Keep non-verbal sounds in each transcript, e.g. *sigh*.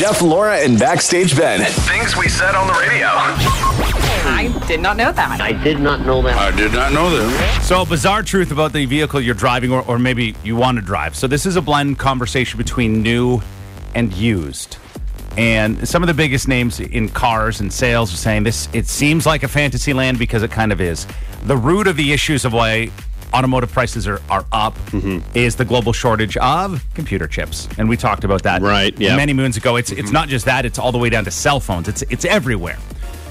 Jeff, Laura, and Backstage Ben. Things we said on the radio. I did not know that. I did not know that. I did not know that. So, bizarre truth about the vehicle you're driving, or, or maybe you want to drive. So, this is a blend conversation between new and used. And some of the biggest names in cars and sales are saying this, it seems like a fantasy land because it kind of is. The root of the issues of why automotive prices are, are up mm-hmm. is the global shortage of computer chips. And we talked about that Right, yeah. many moons ago. It's, it's mm-hmm. not just that, it's all the way down to cell phones, it's, it's everywhere.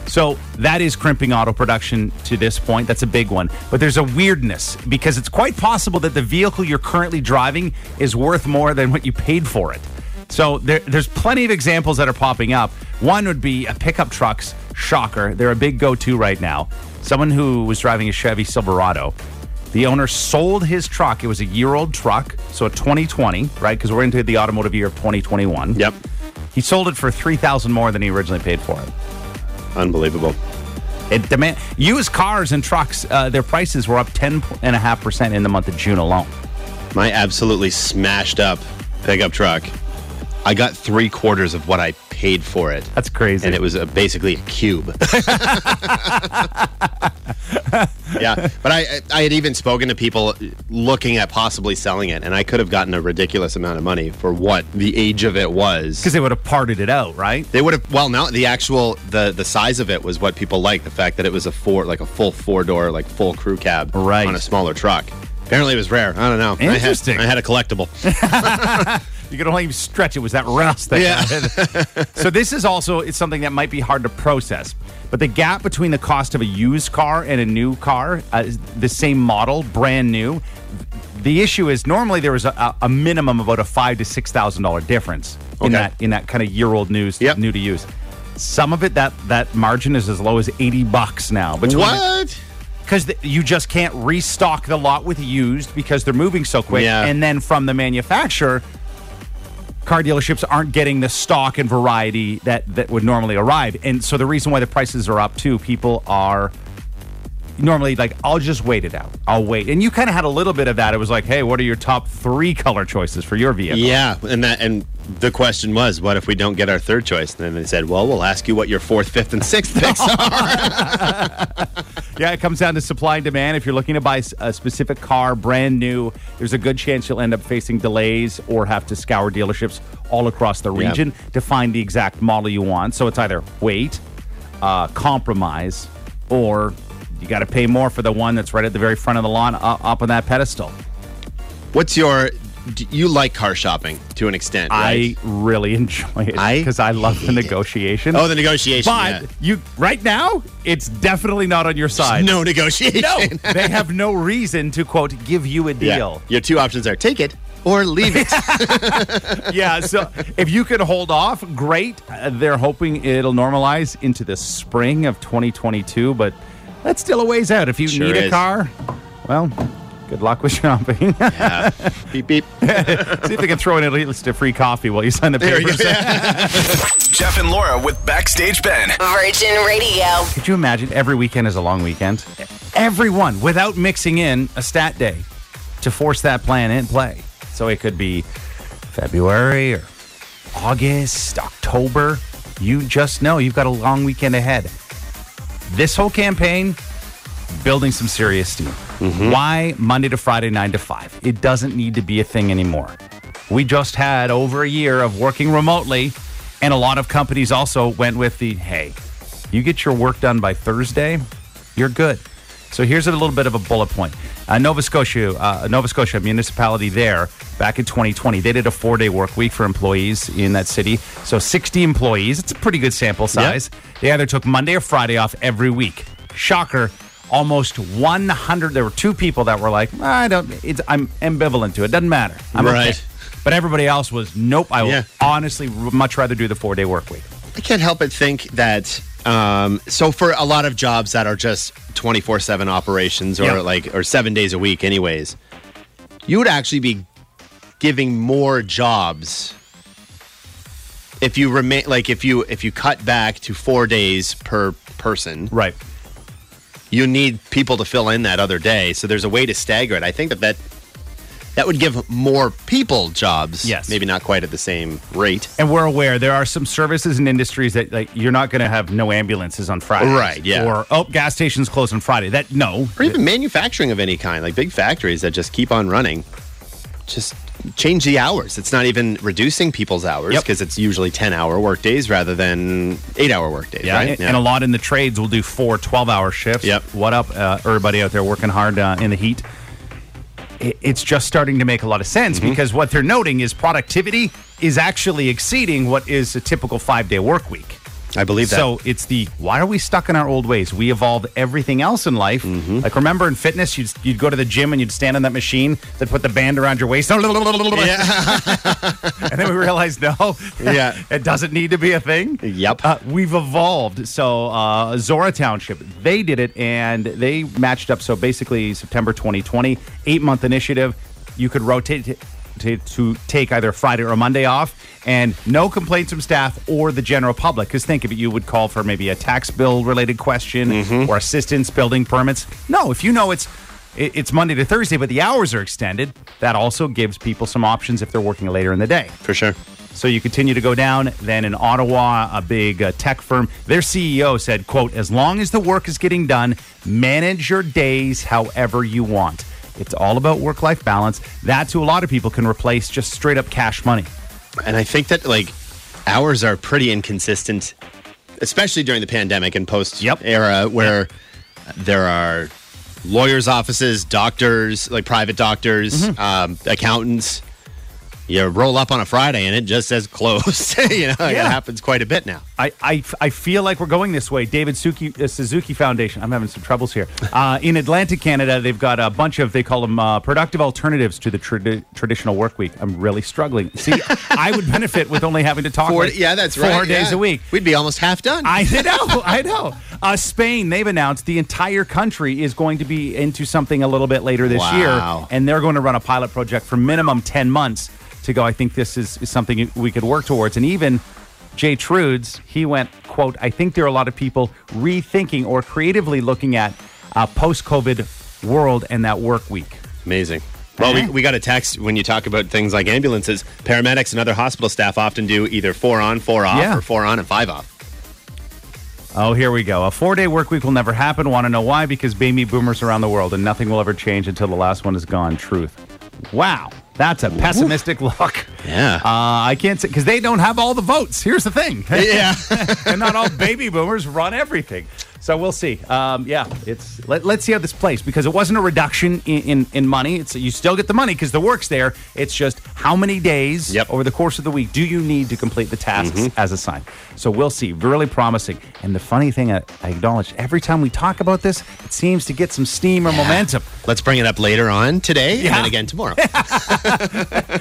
So that is crimping auto production to this point. That's a big one. But there's a weirdness because it's quite possible that the vehicle you're currently driving is worth more than what you paid for it. So there, there's plenty of examples that are popping up. One would be a pickup trucks. Shocker. They're a big go to right now. Someone who was driving a Chevy Silverado. The owner sold his truck. It was a year old truck, so a 2020, right? Because we're into the automotive year of 2021. Yep. He sold it for 3000 more than he originally paid for it. Unbelievable. It demand used cars and trucks. Uh, their prices were up ten and a half percent in the month of June alone. My absolutely smashed up pickup truck. I got three quarters of what I paid for it. That's crazy. and it was a, basically a cube. *laughs* yeah, but I I had even spoken to people looking at possibly selling it, and I could have gotten a ridiculous amount of money for what the age of it was. because they would have parted it out, right? They would have well now the actual the the size of it was what people liked the fact that it was a four like a full four door like full crew cab Right. on a smaller truck. Apparently it was rare. I don't know. I had- Interesting. I had, a collectible. *laughs* *laughs* You could only stretch it was that rust. That Yeah. so this is also it's something that might be hard to process. But the gap between the cost of a used car and a new car, uh, the same model, brand new. The issue is normally there was a, a minimum about a five to six thousand dollar difference in Okay. that in that kind of year old news Yep. new to use. Some of it that that margin is as low as eighty bucks now. Between what? because you just can't restock the lot with used because they're moving so quick. Yeah. And then from the manufacturer, car dealerships aren't getting the stock and variety that that would normally arrive. And so the reason why the prices are up too, people are normally like, I'll just wait it out. I'll wait. And you kind of had a little bit of that. It was like, hey, what are your top three color choices for your vehicle? Yeah, and that and the question was, what if we don't get our third choice? And then they said, well, we'll ask you what your fourth, fifth, and sixth picks *laughs* are. Yeah, it comes down to supply and demand. If you're looking to buy a specific car, brand new, there's a good chance you'll end up facing delays or have to scour dealerships all across the Yeah. region to find the exact model you want. So it's either wait, uh, compromise, or you got to pay more for the one that's right at the very front of the lawn, uh, up on that pedestal. What's your? Do you like car shopping to an extent? Right? I really *laughs* enjoy it because I love the hate it. negotiation. oh the negotiation. but yeah. you right now, it's definitely not on your side. no negotiation. No, *laughs* they have no reason to quote give you a Yeah. deal. Your two options are take it or leave it. *laughs* Yeah, so if you can hold off, great. Uh, they're hoping it'll normalize into the spring of 2022, but that's still a ways out. If you Sure need a is. car, well, good luck with shopping. *laughs* Yeah. beep beep. *laughs* See if they can throw in at least a free coffee while you sign the There you papers. go. *laughs* Jeff and Laura with Backstage Ben. Virgin Radio. Could you imagine every weekend is a long weekend? Everyone without mixing in a stat day to force that plan in play. So it could be February or August, October. You just know you've got a long weekend ahead. This whole campaign building some serious steam. Mm-hmm. Why Monday to Friday, 9 to 5? It doesn't need to be a thing anymore. We just had over a year of working remotely, and a lot of companies also went with the hey, you get your work done by Thursday, you're good. So here's a little bit of a bullet point. Uh, Nova Scotia, uh, Nova Scotia municipality there back in 2020, they did a four-day work week for employees in that city. So 60 employees. It's a pretty good sample size. They either took Monday or Friday off every week. Shocker. Almost 100. There were two people that were like, I don't. It's, I'm ambivalent to it. Doesn't matter. I'm okay." Right. But everybody else was, nope. I Yeah. honestly much rather do the four-day work week. I can't help but think that. Um, so for a lot of jobs that are just twenty four seven operations or Yeah. like or seven days a week, anyways, you would actually be giving more jobs if you remain like if you if you cut back to four days per person. Right. you need people to fill in that other day. So there's a way to stagger it. I think that that that would give more people jobs. Yes. maybe not quite at the same rate. And we're aware there are some services and industries that like you're not going to have no ambulances on Friday, Right, yeah. Or oh, gas stations closed on Friday. That no, or even manufacturing of any kind, like big factories that just keep on running. Just change the hours. It's not even reducing people's hours Yep. because it's usually 10 hour work days rather than eight hour work days, Yeah, right? and, and a lot in the trades will do four 12 hour shifts. Yep. What up, uh, everybody out there working hard uh, in the heat? It's just starting to make a lot of sense Mm-hmm. because what they're noting is productivity is actually exceeding what is a typical five day work week. I believe that. So it's the why are we stuck in our old ways? We evolved everything else in life. Mm-hmm. Like remember in fitness, you'd, you'd go to the gym and you'd stand on that machine that put the band around your waist. *laughs* Yeah. and then we realized no, Yeah. *laughs* it doesn't need to be a thing. Yep. Uh, we've evolved. So uh, Zorra Township, they did it and they matched up. So basically, September 2020, eight month initiative. You could rotate to, to take either Friday or Monday off, and no complaints from staff or the general public. Because think of it, you would call for maybe a tax bill related question or assistance, building permits. No, if you know it's it- it's Monday to Thursday, but the hours are extended. That also gives people some options if they're working later in the day. for sure. So you continue to go down. Then in Ottawa, a big uh, tech firm, their CEO said, "quote As long as the work is getting done, manage your days however you want. It's all about work-life balance. That to a lot of people can replace just straight up cash money. And I think that like hours are pretty inconsistent, especially during the pandemic and post Yep. era where there are lawyers' offices, doctors, like private doctors, Mm-hmm. um, accountants. You roll up on a Friday and it just says closed. *laughs* you know, it happens quite a bit now. I, I, I feel like we're going this way. David Suki, uh, Suzuki Foundation. I'm having some troubles here. Uh, in Atlantic Canada, they've got a bunch of they call them uh, productive alternatives to the tradi- traditional work week. I'm really struggling. See, *laughs* I would benefit with only having to talk. Four, like yeah, that's four right. days yeah. a week. We'd be almost half done. I *laughs* know, I know. Uh, Spain, they've announced the entire country is going to be into something a little bit later this Wow. year, and they're going to run a pilot project for minimum ten months to go. I think this is, is something we could work towards, and even. Jay Trudes, he went, quote, I think there are a lot of people rethinking or creatively looking at uh, a post COVID world and that work week. Amazing. Well, we, we got a text when you talk about things like ambulances. Paramedics and other hospital staff often do either four on, four off, Yeah. or four on and five off. Oh, here we go. A four day work week will never happen. Want to know why? Because baby boomers around the world and nothing will ever change until the last one is gone. Truth. Wow. That's a pessimistic look. Yeah. Uh, I can't say because they don't have all the votes. Here's the thing. yeah. *laughs* *laughs* and not all baby boomers run everything. So we'll see. Um, yeah, it's let, let's see how this plays because it wasn't a reduction in, in, in money. It's you still get the money because the work's there. It's just how many days Yep. over the course of the week do you need to complete the tasks mm-hmm. as assigned. So we'll see. Really promising. And the funny thing, I, I acknowledge every time we talk about this, it seems to get some steam or momentum Let's bring it up later on today and then again tomorrow. *laughs*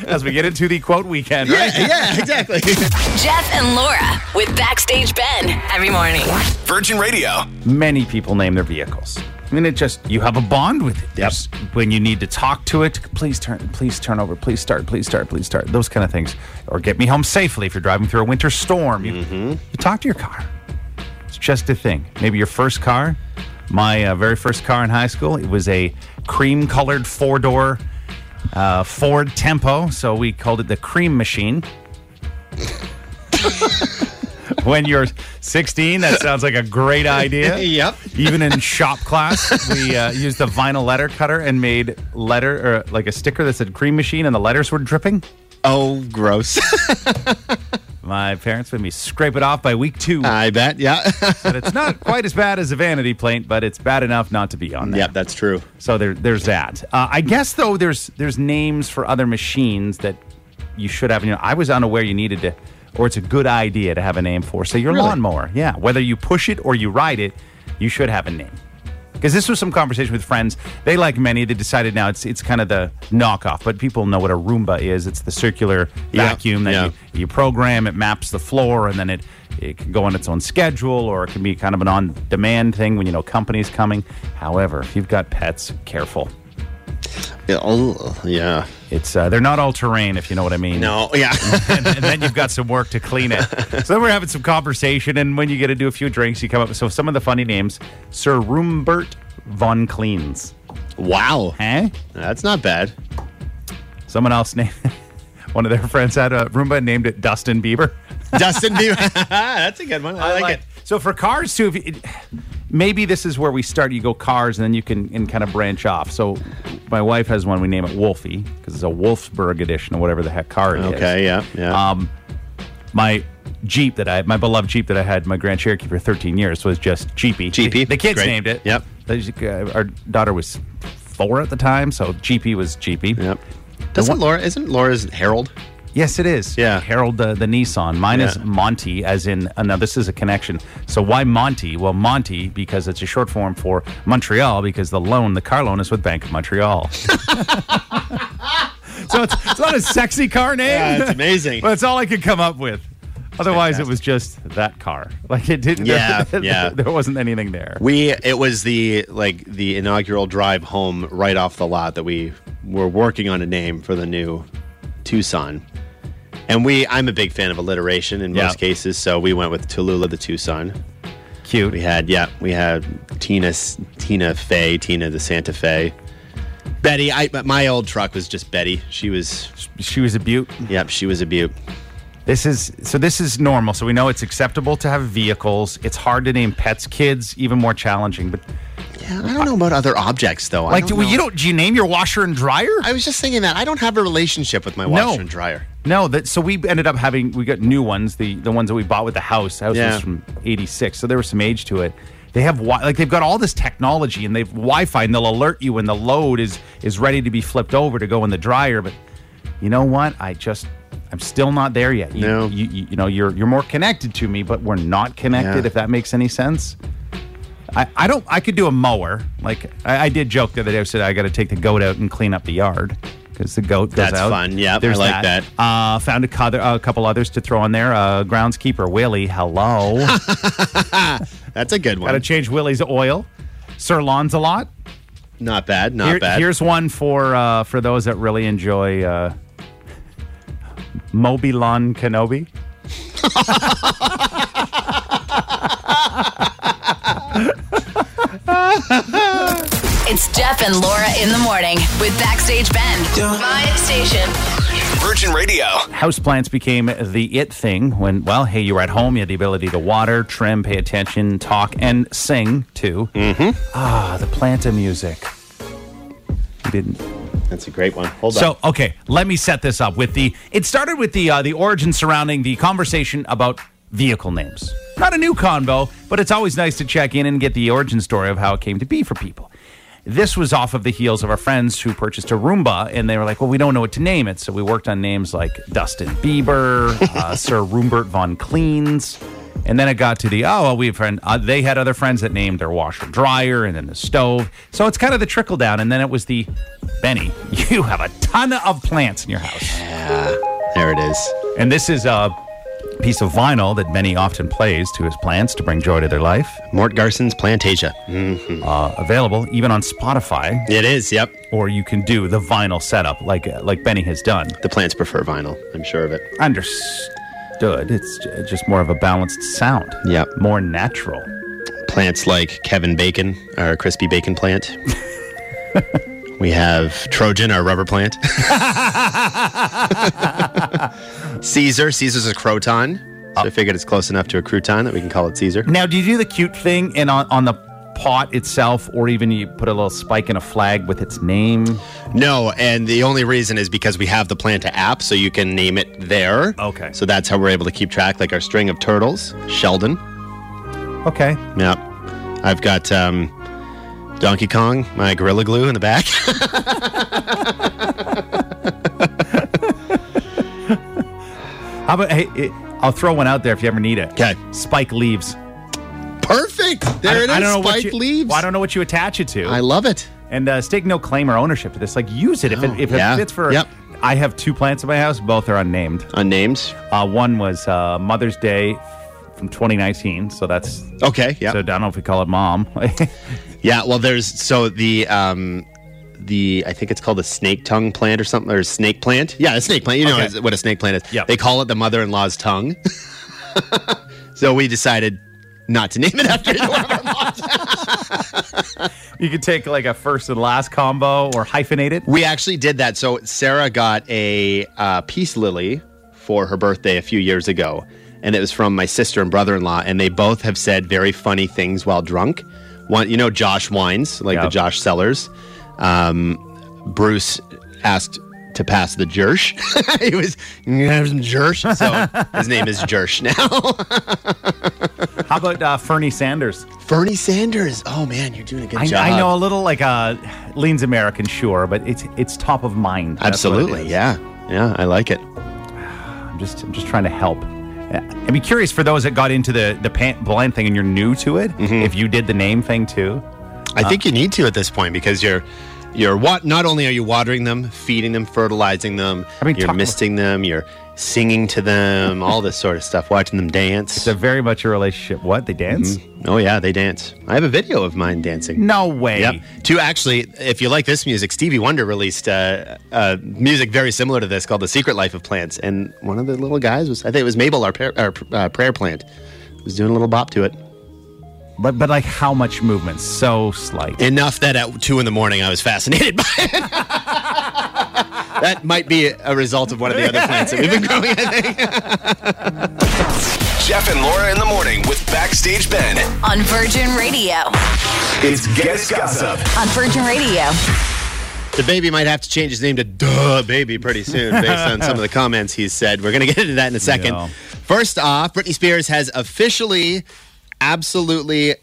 as we get into the quote weekend. Right? yeah, yeah, exactly. *laughs* Jeff and Laura with Backstage Ben every morning. Virgin Radio. many people name their vehicles. I mean, it just you have a bond with it. There's- When you need to talk to it, please turn, please turn over, please start, please start, please start. Those kind of things, or get me home safely if you're driving through a winter storm. You, you talk to your car. It's just a thing. Maybe your first car. My uh, very first car in high school. It was a cream-colored four-door uh, Ford Tempo, so we called it the Cream Machine. *laughs* when you're 16, that sounds like a great idea. *laughs* yep. Even in shop class, we uh, used a vinyl letter cutter and made letter or like a sticker that said "cream machine" and the letters were dripping. Oh, gross. *laughs* My parents made me scrape it off by week two. I bet. Yeah. *laughs* but it's not quite as bad as a vanity plate, but it's bad enough not to be on there. yep, that's true. So there, there's that. Uh, I guess though, there's there's names for other machines that you should have. You know, I was unaware you needed to, or it's a good idea to have a name for. So your Really? lawnmower, yeah, whether you push it or you ride it, you should have a name. Because this was some conversation with friends. They like many. They decided now it's it's kind of the knockoff, but people know what a Roomba is. It's the circular Yeah, vacuum that yeah. you, you program. It maps the floor, and then it it can go on its own schedule, or it can be kind of an on-demand thing when you know company's coming. However, if you've got pets, careful. Yeah. oh, yeah. It's uh, they're not all terrain, if you know what I mean. No, yeah. *laughs* and, and then you've got some work to clean it. So then we're having some conversation, and when you get to do a few drinks, you come up with so some of the funny names: Sir Roombert von Cleans. wow. Huh? That's not bad. Someone else named *laughs* one of their friends had a Roomba and named it Dustin Bieber. Dustin Bieber. *laughs* That's a good one. I, like, it. So for cars too, if you, it, maybe this is where we start. You go cars, and then you can and kind of branch off. So my wife has one. We name it Wolfie because it's a Wolfsburg edition or whatever the heck car it is. Okay, yeah, yeah. Um, my Jeep that I, my beloved Jeep that I had, my Grand Cherokee for 13 years was just Jeepy. Jeepy. The, the kids Great. named it. Yep. Uh, Our daughter was four at the time, so Jeepy was Jeepy. yep. Doesn't Laura? Isn't Laura's Harold? Yes, it is. Yeah. Harold the, the Nissan. Mine is Yeah. Monty, as in, uh, now this is a connection. So why Monty? Well, Monty, because it's a short form for Montreal, because the loan, the car loan is with Bank of Montreal. *laughs* so it's, it's not a sexy car name. Yeah, it's amazing. *laughs* but it's all I could come up with. Otherwise, it was just that car. *laughs* Like it didn't. Yeah, yeah. There wasn't anything there. We it was the like the inaugural drive home right off the lot that we were working on a name for the new Tucson. And we I'm a big fan of alliteration in most cases, so we went with Tallulah the Tucson. Cute. We had yeah, we had Tina Tina Fey, Tina the Santa Fe. Betty, I my old truck was just Betty. She was She was a beaut. yep, she was a beaut. This is so. This is normal. So we know it's acceptable to have vehicles. It's hard to name pets. Kids even more challenging. But I don't know about other objects though. I like, do, don't know. you don't? Do you name your washer and dryer? I was just thinking that I don't have a relationship with my washer and dryer. No, that so we ended up having we got new ones, the the ones that we bought with the house. The house Yeah. was from '86, so there was some age to it. They have wi- like they've got all this technology and they've Wi-Fi, and they'll alert you when the load is is ready to be flipped over to go in the dryer. But you know what? I just I'm still not there yet. You, No. you, you, you know you're you're more connected to me, but we're not connected. Yeah. If that makes any sense. I, I don't. I could do a mower. Like I, I did joke the other day. I said I got to take the goat out and clean up the yard because the goat goes That's out. fun. Yeah, I like that. Uh, found a, co- a couple others to throw on there. Uh, groundskeeper Willie. Hello. *laughs* That's a good one. got to change Willie's oil. Sir Lancelot. Not bad. Not Here- bad. Here's one for uh, for those that really enjoy uh, Moby Lon Kenobi. *laughs* *laughs* It's Jeff and Laura in the morning with Backstage Ben. My station. Virgin Radio. houseplants became the it thing when, well, hey, you were at home, you had the ability to water, trim, pay attention, talk, and sing too. Mm-hmm. Ah, the planta music. You didn't. That's a great one. Hold on. So, okay, let me set this up with the. It started with the uh, the origin surrounding the conversation about vehicle names. Not a new convo, but it's always nice to check in and get the origin story of how it came to be for people. This was off of the heels of our friends who purchased a Roomba, and they were like, "Well, we don't know what to name it," so we worked on names like Dustin Bieber, *laughs* uh, Sir Roombert von Cleans, and then it got to the oh, well, we have friend. Uh, they had other friends that named their washer dryer, and then the stove. So it's kind of the trickle down, and then it was the Benny. *laughs* You have a ton of plants in your house, Yeah, there it is. and this is a piece of vinyl that Benny often plays to his plants to bring joy to their life. Mort Garson's Plantasia. Uh, available even on Spotify, It is. Yep. or you can do the vinyl setup like like Benny has done. The plants prefer vinyl. I'm sure of it. Understood. It's just more of a balanced sound. Yep. More natural. Plants like Kevin Bacon, our crispy bacon plant. *laughs* we have Trojan, our rubber plant. *laughs* Caesar. Caesar's a croton. So I figured it's close enough to a crouton that we can call it Caesar. Now, do you do the cute thing and on, on the pot itself, or even you put a little spike in a flag with its name? No, and the only reason is because we have the Planta app, so you can name it there. Okay. So that's how we're able to keep track, like our string of turtles, Sheldon. Okay. Yep. I've got um, Donkey Kong, my Gorilla Glue in the back. *laughs* How about, hey, I'll throw one out there if you ever need it. Okay. Spike leaves. Perfect. There I, it is. I don't know what Spiked you, leaves. Well, I don't know what you attach it to. I love it. and uh, stake no claim or ownership to this. Like, use it if it, Oh, if yeah. it fits for. Yep. I have two plants in my house. Both are unnamed. Unnamed. Uh, one was uh, Mother's Day from 2019, so that's Okay. Yeah. so I don't know if we call it mom. *laughs* yeah. Well, there's so the um, the I think it's called a snake tongue plant or something or snake plant. Yeah, a snake plant. You know Okay. what a snake plant is. Yeah. They call it the mother-in-law's tongue. *laughs* so we decided not to name it after either one of our moms. You could take like a first and last combo or hyphenate it. We actually did that. So Sarah got a uh, peace lily for her birthday a few years ago, and it was from my sister and brother-in-law, and they both have said very funny things while drunk. One, you know, Josh Wines, like the Josh Cellars. Um, Bruce asked to pass the Jersh. *laughs* he was, "You have some Jersh. So *laughs* his name is Jersh now. How about uh, Fernie Sanders? Fernie Sanders. Oh man, you're doing a good I, job. I know a little like uh, leans American, sure, but it's it's top of mind. That's Absolutely. Yeah. Yeah. I like it. *sighs* I'm just I'm just trying to help. I'd be curious for those that got into the the pan- blind thing and you're new to it, Mm-hmm. if you did the name thing too. I think you need to at this point because you're you're what not only are you watering them, feeding them, fertilizing them, I mean, you're misting them, you're singing to them, all this sort of stuff, watching them dance. It's a very much a relationship. What they dance? oh yeah, they dance. I have a video of mine dancing. No way. Yep. To actually, if you like this music, Stevie Wonder released uh, uh, music very similar to this called "The Secret Life of Plants," and one of the little guys was, I think it was Mabel, our, our uh, prayer plant, was doing a little bop to it. But but like how much movement? So slight. Enough that at two in the morning I was fascinated *laughs* by it. that might be a result of one of the other plants that we've been growing, I think. *laughs* Jeff and Laura in the morning with Backstage Ben. On Virgin Radio. It's Guest Gossip. On Virgin Radio. The baby might have to change his name to Duh Baby pretty soon based on some of the comments he's said. We're going to get into that in a second. Yeah. First off, Britney Spears has officially, absolutely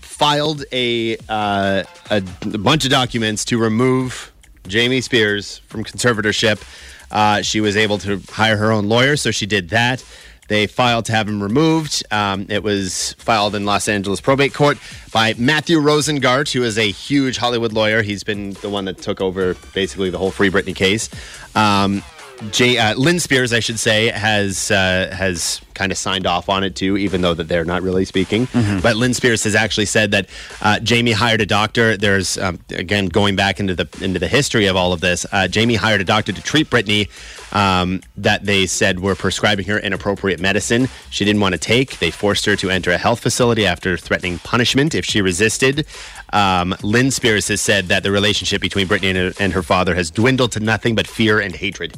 filed a, uh, a bunch of documents to remove Jamie Spears from conservatorship. Uh, she was able to hire her own lawyer, so she did that. They filed to have him removed. Um, it was filed in Los Angeles probate court by Matthew Rosengart, who is a huge Hollywood lawyer. He's been the one that took over basically the whole Free Britney case. Um, Jay, uh, Lynn Spears, I should say, has uh, has kind of signed off on it too, even though that they're not really speaking. But Lynn Spears has actually said that uh, Jamie hired a doctor. There's um, again going back into the into the history of all of this. Uh, Jamie hired a doctor to treat Britney um, that they said were prescribing her inappropriate medicine. She didn't want to take. They forced her to enter a health facility after threatening punishment if she resisted. Um, Lynn Spears has said that the relationship between Britney and her, and her father has dwindled to nothing but fear and hatred.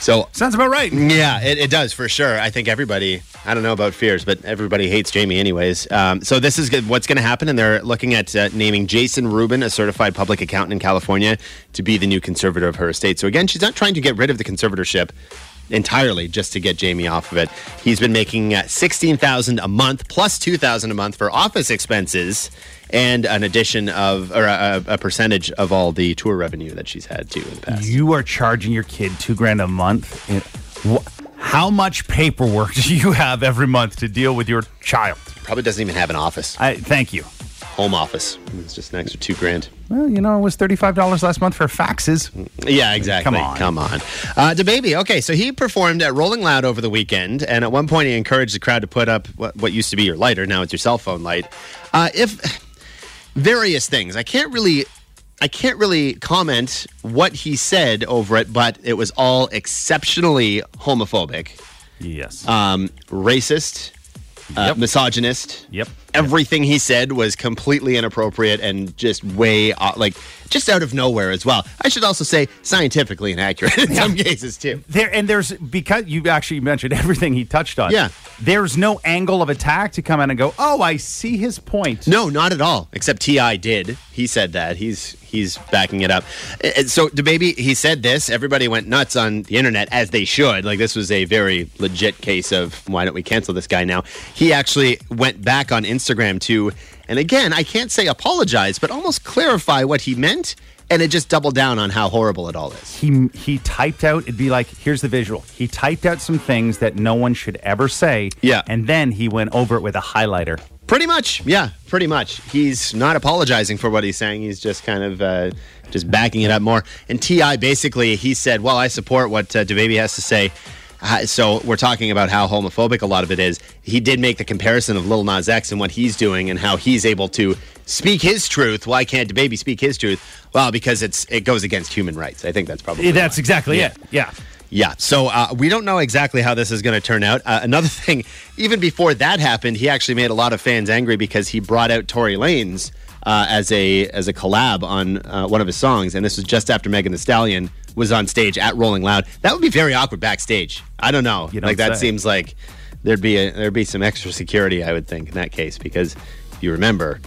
So Sounds about right. yeah, it, it does for sure. I think everybody, I don't know about fears, but everybody hates Jamie anyways. Um, so this is what's going to happen, and they're looking at uh, naming Jason Rubin, a certified public accountant in California, to be the new conservator of her estate. So again, she's not trying to get rid of the conservatorship entirely just to get Jamie off of it. He's been making uh, sixteen thousand a month plus two thousand a month for office expenses and an addition of or a, a percentage of all the tour revenue that she's had too in the past. You are charging your kid two grand a month. How much paperwork *laughs* do you have every month to deal with your child? Probably doesn't even have an office, I thank you. Home office. It's just an extra two grand. Well, you know, it was thirty-five dollars last month for faxes. Yeah, exactly. Come on. Come on. Uh, baby. Okay, so he performed at Rolling Loud over the weekend, and at one point he encouraged the crowd to put up what, what used to be your lighter. Now it's your cell phone light. Uh, if various things, I can't really. I can't really comment what he said over it, but it was all exceptionally homophobic, Yes. um, racist, uh, Yep. misogynist. Yep. Everything he said was completely inappropriate and just way uh, like just out of nowhere as well. I should also say scientifically inaccurate in some cases too. There and there's because you actually mentioned *laughs* everything he touched on. Yeah. There's no angle of attack to come in and go, oh, I see his point. No, not at all. Except T.I. did. He said that. He's he's backing it up. Uh, So DaBaby, he said this. Everybody went nuts on the internet as they should. Like this was a very legit case of why don't we cancel this guy now? He actually went back on Instagram too, and again, I can't say apologize, but almost clarify what he meant, and it just doubled down on how horrible it all is. He he typed out. It'd be like, here's the visual. He typed out some things that no one should ever say. Yeah. And then he went over it with a highlighter. Pretty much, yeah, pretty much. He's not apologizing for what he's saying. He's just kind of uh, just backing it up more. And T.I. basically, he said, "Well, I support what uh, DaBaby has to say." Uh, so we're talking about how homophobic a lot of it is. He did make the comparison of Lil Nas X and what he's doing and how he's able to speak his truth. Why can't Baby speak his truth? Well, because it's it goes against human rights. I think that's probably That's why. exactly Yeah. it. Yeah. Yeah, so uh, we don't know exactly how this is going to turn out. Uh, another *laughs* thing, even before that happened, he actually made a lot of fans angry because he brought out Tory Lanez uh, as a as a collab on uh, one of his songs, and this was just after Megan Thee Stallion was on stage at Rolling Loud. That would be very awkward backstage. I don't know. You don't like that say. seems like there'd be a, there'd be some extra security, I would think, in that case, because if you remember,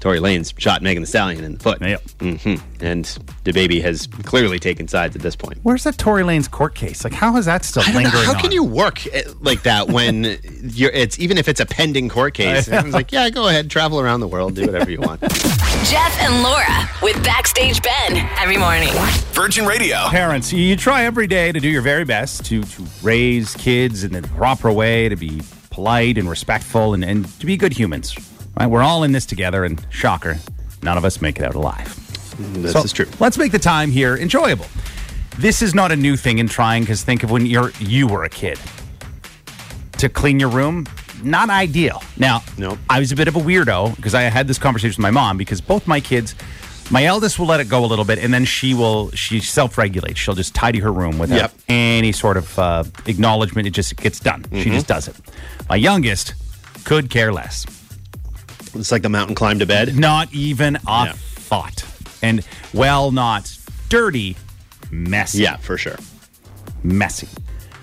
Tory Lanez shot Megan Thee Stallion in the foot, Yep. hmm and DaBaby has clearly taken sides at this point. Where's that Tory Lanez court case? Like, how is that still I don't know, how on? can you work eh, like that when *laughs* you're it's even if it's a pending court case? Everyone's like, yeah, go ahead, travel around the world, do whatever you want. Jeff and Laura with Backstage Ben every morning. Virgin Radio. Parents, you try every day to do your very best to, to raise kids in the proper way, to be polite and respectful, and, and to be good humans. Right? We're all in this together, and shocker, none of us make it out alive. This So is true. Let's make the time here enjoyable. This is not a new thing in trying because think of when you're you were a kid. To clean your room, not ideal. Now, Nope. I was a bit of a weirdo because I had this conversation with my mom because both my kids, my eldest will let it go a little bit and then she will she self-regulates. She'll just tidy her room without Yep. any sort of uh, acknowledgement. It just gets done. Mm-hmm. She just does it. My youngest could care less. It's like the mountain climb to bed. Not even a Yeah. thought. And well, not dirty, messy. Yeah, for sure. Messy.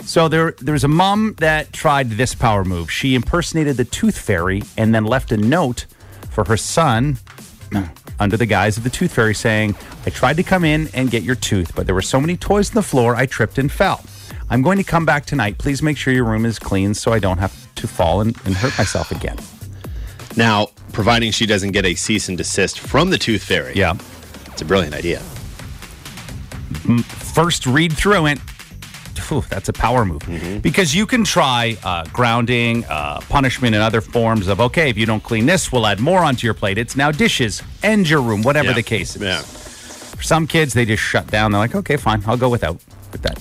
So there, there's a mom that tried this power move. She impersonated the tooth fairy and then left a note for her son *clears throat* under the guise of the tooth fairy saying, I tried to come in and get your tooth, but there were so many toys on the floor, I tripped and fell. I'm going to come back tonight. Please make sure your room is clean so I don't have to fall and, and hurt myself again. Now, providing she doesn't get a cease and desist from the tooth fairy. Yeah. It's a brilliant idea. first read through it, phew, that's a power move because you can try uh, grounding, uh, punishment, and other forms of okay. If you don't clean this, we'll add more onto your plate. It's now dishes, end your room, whatever Yeah. the case is. Yeah. For some kids, they just shut down. They're like, okay, fine, I'll go without with that.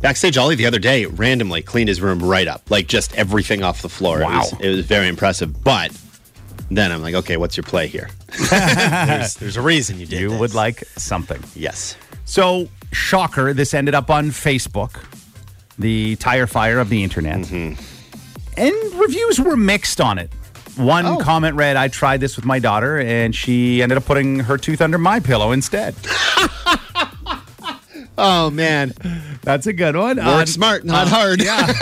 Backstage Ollie the other day randomly cleaned his room right up, like just everything off the floor. It Wow. was, it was very impressive. But then I'm like, okay, what's your play here? *laughs* there's, there's a reason you did You this. would like something. Yes. So, shocker, this ended up on Facebook, the tire fire of the internet. Mm-hmm. And reviews were mixed on it. One Oh. comment read, I tried this with my daughter, and she ended up putting her tooth under my pillow instead. *laughs* Oh man, That's a good one. work Uh, smart, not hard. Yeah.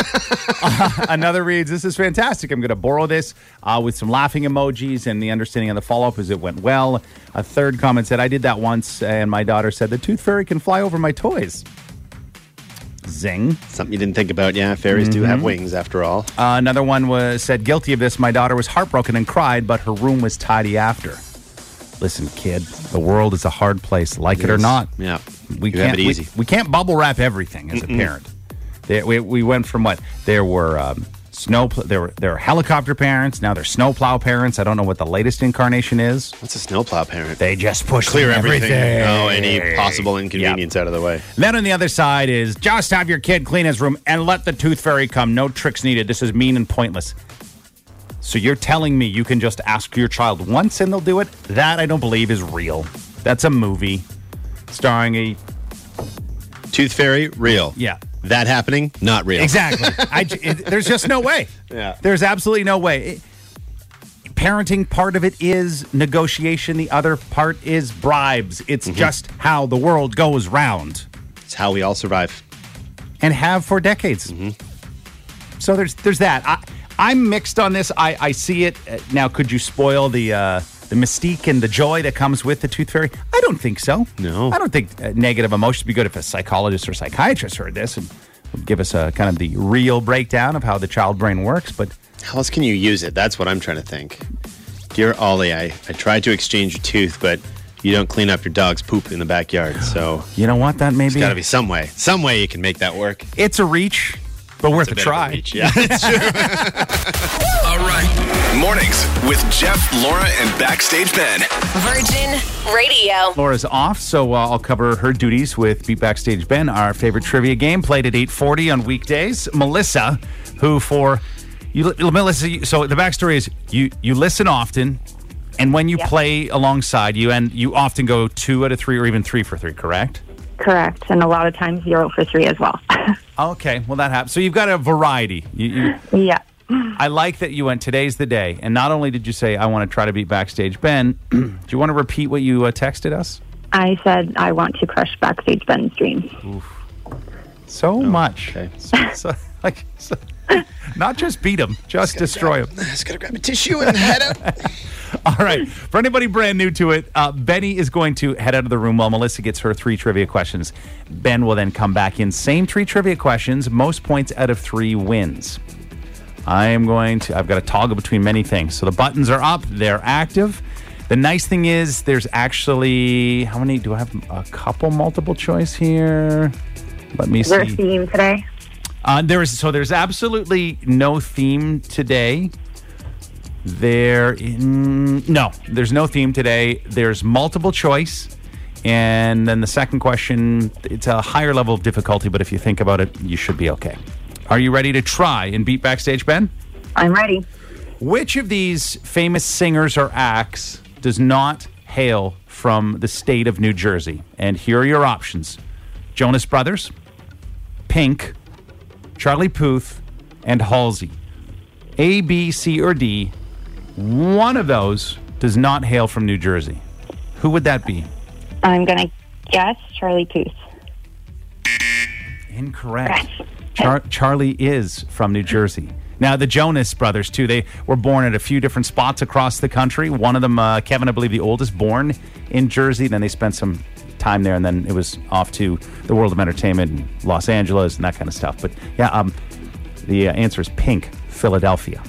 *laughs* *laughs* Another reads, This is fantastic. I'm going to borrow this uh, with some laughing emojis, and the understanding of the follow up is it went well. A third comment said, I did that once, and my daughter said, The tooth fairy can fly over my toys. Zing. Something you didn't think about. Yeah, fairies do Mm-hmm. have wings after all. Uh, another one was said guilty of this. My daughter was heartbroken and cried, but her room was tidy after. Listen, kid, the world is a hard place, like it, or not. Yeah. We You can't. we- easy. We, can't bubble wrap everything as a parent. We, we went from what there were um, snow. There were there were helicopter parents. Now they're snowplow parents. I don't know what the latest incarnation is. What's a snowplow parent? They just push Clear through everything. Oh, any possible inconvenience out of the way. Then on the other side is just have your kid clean his room and let the tooth fairy come. No tricks needed. This is mean and pointless. So you're telling me you can just ask your child once and they'll do it? That I don't believe is real. That's a movie starring a Tooth fairy, real. yeah. That happening, not real. Exactly. I, it- there's just no way. *laughs* Yeah. There's absolutely no way. It- parenting part of it is negotiation. The other part is bribes. It's just how the world goes round. It's how we all survive. and have for decades. So there's there's that. I, I'm mixed on this. I, I see it Uh, now. Could you spoil the uh, the mystique and the joy that comes with the tooth fairy? I don't think so. No. I don't think uh, negative emotions would be good if a psychologist or psychiatrist heard this and would give us a kind of the real breakdown of how the child brain works. But How else can you use it? That's what I'm trying to think. Dear Ollie, I, I tried to exchange your tooth, but you don't clean up your dog's poop in the backyard. So you know what? That may there's got to be some way. Some way you can make that work. it's a reach, but worth a, It's a bit a try. reach, Yeah, *laughs* it's true. *laughs* All right. Mornings with Jeff, Laura, and Backstage Ben. Virgin Radio. Laura's off, so uh, I'll cover her duties with Beat Backstage Ben, our favorite trivia game, played at 8:40 on weekdays. Melissa, who for you, Melissa. you- So the backstory is you you listen often, and when you Yep. play alongside you, and you often go two out of three or even three for three. Correct? Correct. And a lot of times zero for three as well. *laughs* Okay, well that happens. So you've got a variety. You, you, yeah. I like that you went. Today's the day, and not only did you say I want to try to beat backstage Ben. *clears throat* do you want to repeat what you uh, texted us? I said I want to crush backstage Ben's dreams. So much. okay. So, so- *laughs* like, so- *laughs* not just beat him, just destroy him. Just gotta grab a tissue and head out. *laughs* All right. For anybody brand new to it, uh, Benny is going to head out of the room while Melissa gets her three trivia questions. Ben will then come back in. Same three trivia questions. Most points out of three wins. I am going to, I've got to toggle between many things. So the buttons are up, they're active. The nice thing is, there's actually, how many? Do I have a couple multiple choice here? Let me Is there a see. theme today? Uh, there is so there's absolutely no theme today. There in, no, there's no theme today. There's multiple choice, and then the second question it's a higher level of difficulty, but if you think about it, you should be okay. Are you ready to try and beat backstage Ben? I'm ready. Which of these famous singers or acts does not hail from the state of New Jersey? And here are your options Jonas Brothers, Pink, Charlie Puth, and Halsey. A, B, C, or D. One of those does not hail from New Jersey. Who would that be? I'm gonna guess Charlie Puth. Incorrect. Char- Charlie is from New Jersey. Now, the Jonas brothers, too, they were born at a few different spots across the country. One of them, uh, Kevin, I believe, the oldest, born in Jersey. Then they spent some time there, and then it was off to the world of entertainment in Los Angeles and that kind of stuff. But yeah, um, the uh, answer is Pink, Philadelphia.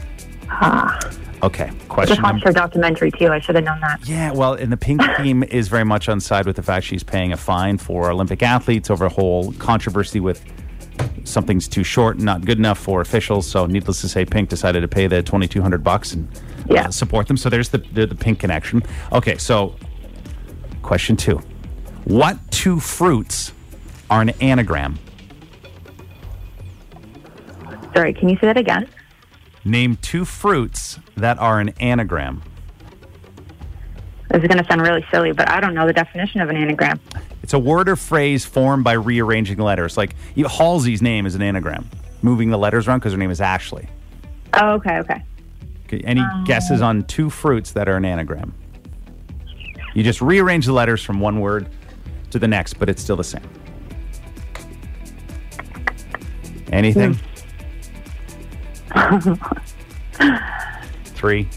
Ah. Okay, question Just watched her documentary too. I should have known that. Yeah, well, and the pink *laughs* team is very much on side with the fact she's paying a fine for Olympic athletes over a whole controversy with something's too short and not good enough for officials. So, needless to say, Pink decided to pay the twenty two hundred bucks and Yeah. uh, support them. So there's the, the the pink connection. Okay, so question two: What two fruits are an anagram? Sorry, can you say that again? Name two fruits that are an anagram. This is gonna sound really silly, but I don't know the definition of an anagram. It's a word or phrase formed by rearranging letters. Like you, Halsey's name is an anagram, moving the letters around because her name is Ashley. Oh, okay, okay. Okay, Any um, guesses on two fruits that are an anagram? You just rearrange the letters from one word to the next, but it's still the same. Anything? *laughs* Three,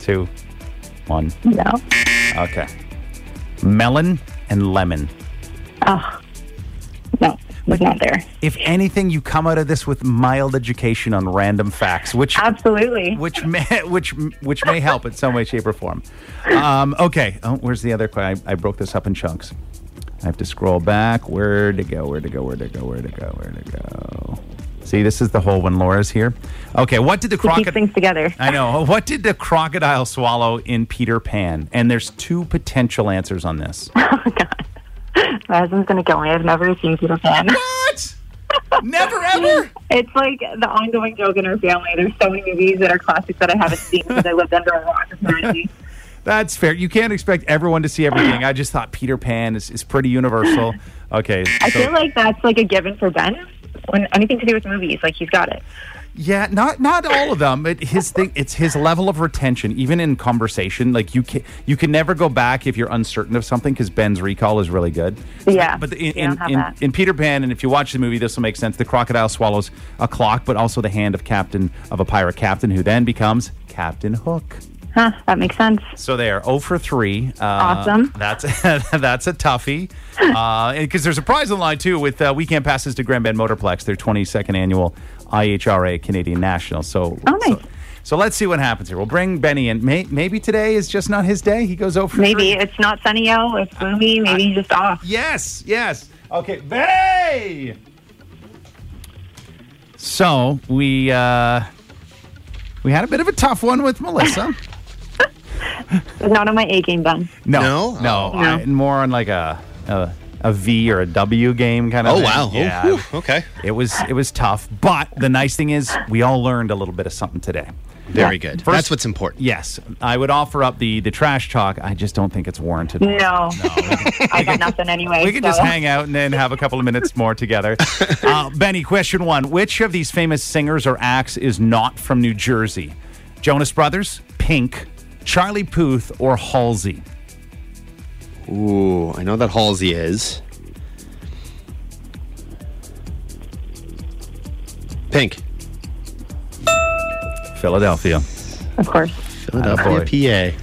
two, one. No. Okay. Melon and lemon. Oh, no, was not there. If anything, you come out of this with mild education on random facts, which Absolutely. which may *laughs* which which may help in some way, shape, or form. Um, okay, oh, where's the other? I broke this up in chunks. I have to scroll back. Where to go? Where to go? Where to go? Where to go? Where to go? See, this is the hole when Laura's here. Okay, what did the crocodile? things together. I know. What did the crocodile swallow in Peter Pan? And there's two potential answers on this. *laughs* Oh God, my husband's gonna kill me. I've never seen Peter Pan. What? Never ever. It's like the ongoing joke in our family. There's so many movies that are classics that I haven't seen because I lived under a rock. Apparently. That's fair. You can't expect everyone to see everything. I just thought Peter Pan is, is pretty universal. Okay. I feel like that's like a given for Ben. When anything to do with movies, like he's got it. Yeah, not not all of them. It, his thing, it's his level of retention, even in conversation. Like you can you can never go back if you're uncertain of something because Ben's recall is really good. Yeah, but the, in, in, in, in Peter Pan, and if you watch the movie, this will make sense. The crocodile swallows a clock, but also the hand of captain of a pirate captain, who then becomes Captain Hook. Huh? That makes sense. So they are 0 for 3. Uh, Awesome. That's *laughs* that's a toughie. Because there's a prize in line, too, with uh, weekend passes to Grand Bend Motorplex, their 22nd annual IHRA Canadian National. So, Oh, nice. so, so let's see what happens here. We'll bring Benny in. May, maybe today is just not his day. He goes 0 for Maybe 3. it's not sunny out. It's gloomy. Maybe he's just off. Yes, yes. Okay, Benny! So, we, uh, we had a bit of a tough one with Melissa. *laughs* It's *laughs* not on my A game, Ben. No, No? no, No. I- more on like a, a a V or a W game kind of. Oh thing. wow. Oh, Yeah. whew, okay. It was it was tough, but the nice thing is we all learned a little bit of something today. Very good. First- That's what's important. Yes, I would offer up the the trash talk. I just don't think it's warranted. No, *laughs* I got nothing anyway. We can so. just hang out and then have a couple of minutes more together. *laughs* Uh, Benny, question one: Which of these famous singers or acts is not from New Jersey? Jonas Brothers, Pink, Charlie Puth, or Halsey? Ooh, I know that Halsey is. Pink. Philadelphia. Of course. Philadelphia, PA.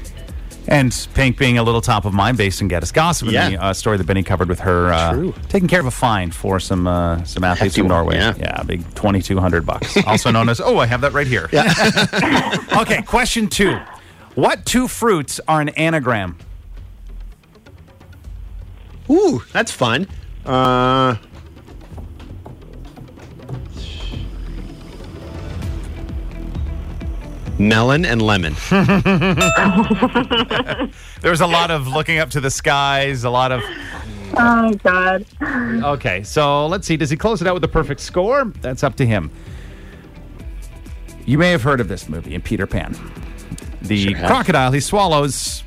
And Pink being a little top of mind based in Get Us Gossip, Yeah. the uh, story that Benny covered with her, uh, taking care of a fine for some uh, some athletes Hefty from one, Norway. yeah. big twenty two hundred bucks, also known as. Oh, I have that right here. Yeah. *laughs* okay, question two: What two fruits are an anagram? Ooh, that's fun. Uh, melon and lemon. *laughs* There was a lot of looking up to the skies, a lot of. Oh God. Okay, so let's see. Does he close it out with a perfect score? That's up to him. You may have heard of this movie in Peter Pan. The Sure crocodile, he swallows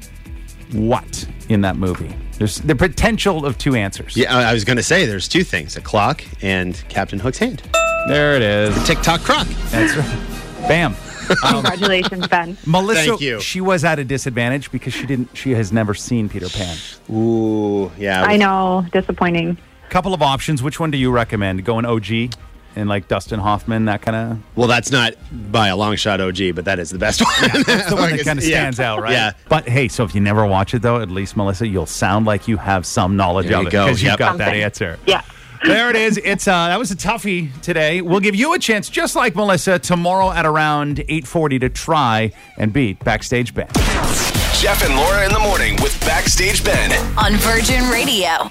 what in that movie? There's the potential of two answers. Yeah, I I was going to say there's two things: a clock and Captain Hook's hand. There it is. Tick-Tock croc. That's right. Bam. *laughs* Congratulations, Ben. *laughs* Melissa, Thank you. she was at a disadvantage because she didn't. She has never seen Peter Pan. Ooh, yeah. I know. Disappointing. Couple of options. Which one do you recommend? Going OG and like Dustin Hoffman, that kind of. Well, that's not by a long shot OG, but that is the best one. That's the *laughs* one that kind of stands out, right? Yeah. But hey, so if you never watch it though, at least Melissa, you'll sound like you have some knowledge There of you it go. because you've Yep. got that answer. Yeah. There it is. It's uh that was a toughie today. We'll give you a chance, just like Melissa, tomorrow at around 840 to try and beat Backstage Ben. Jeff and Laura in the morning with Backstage Ben. on Virgin Radio.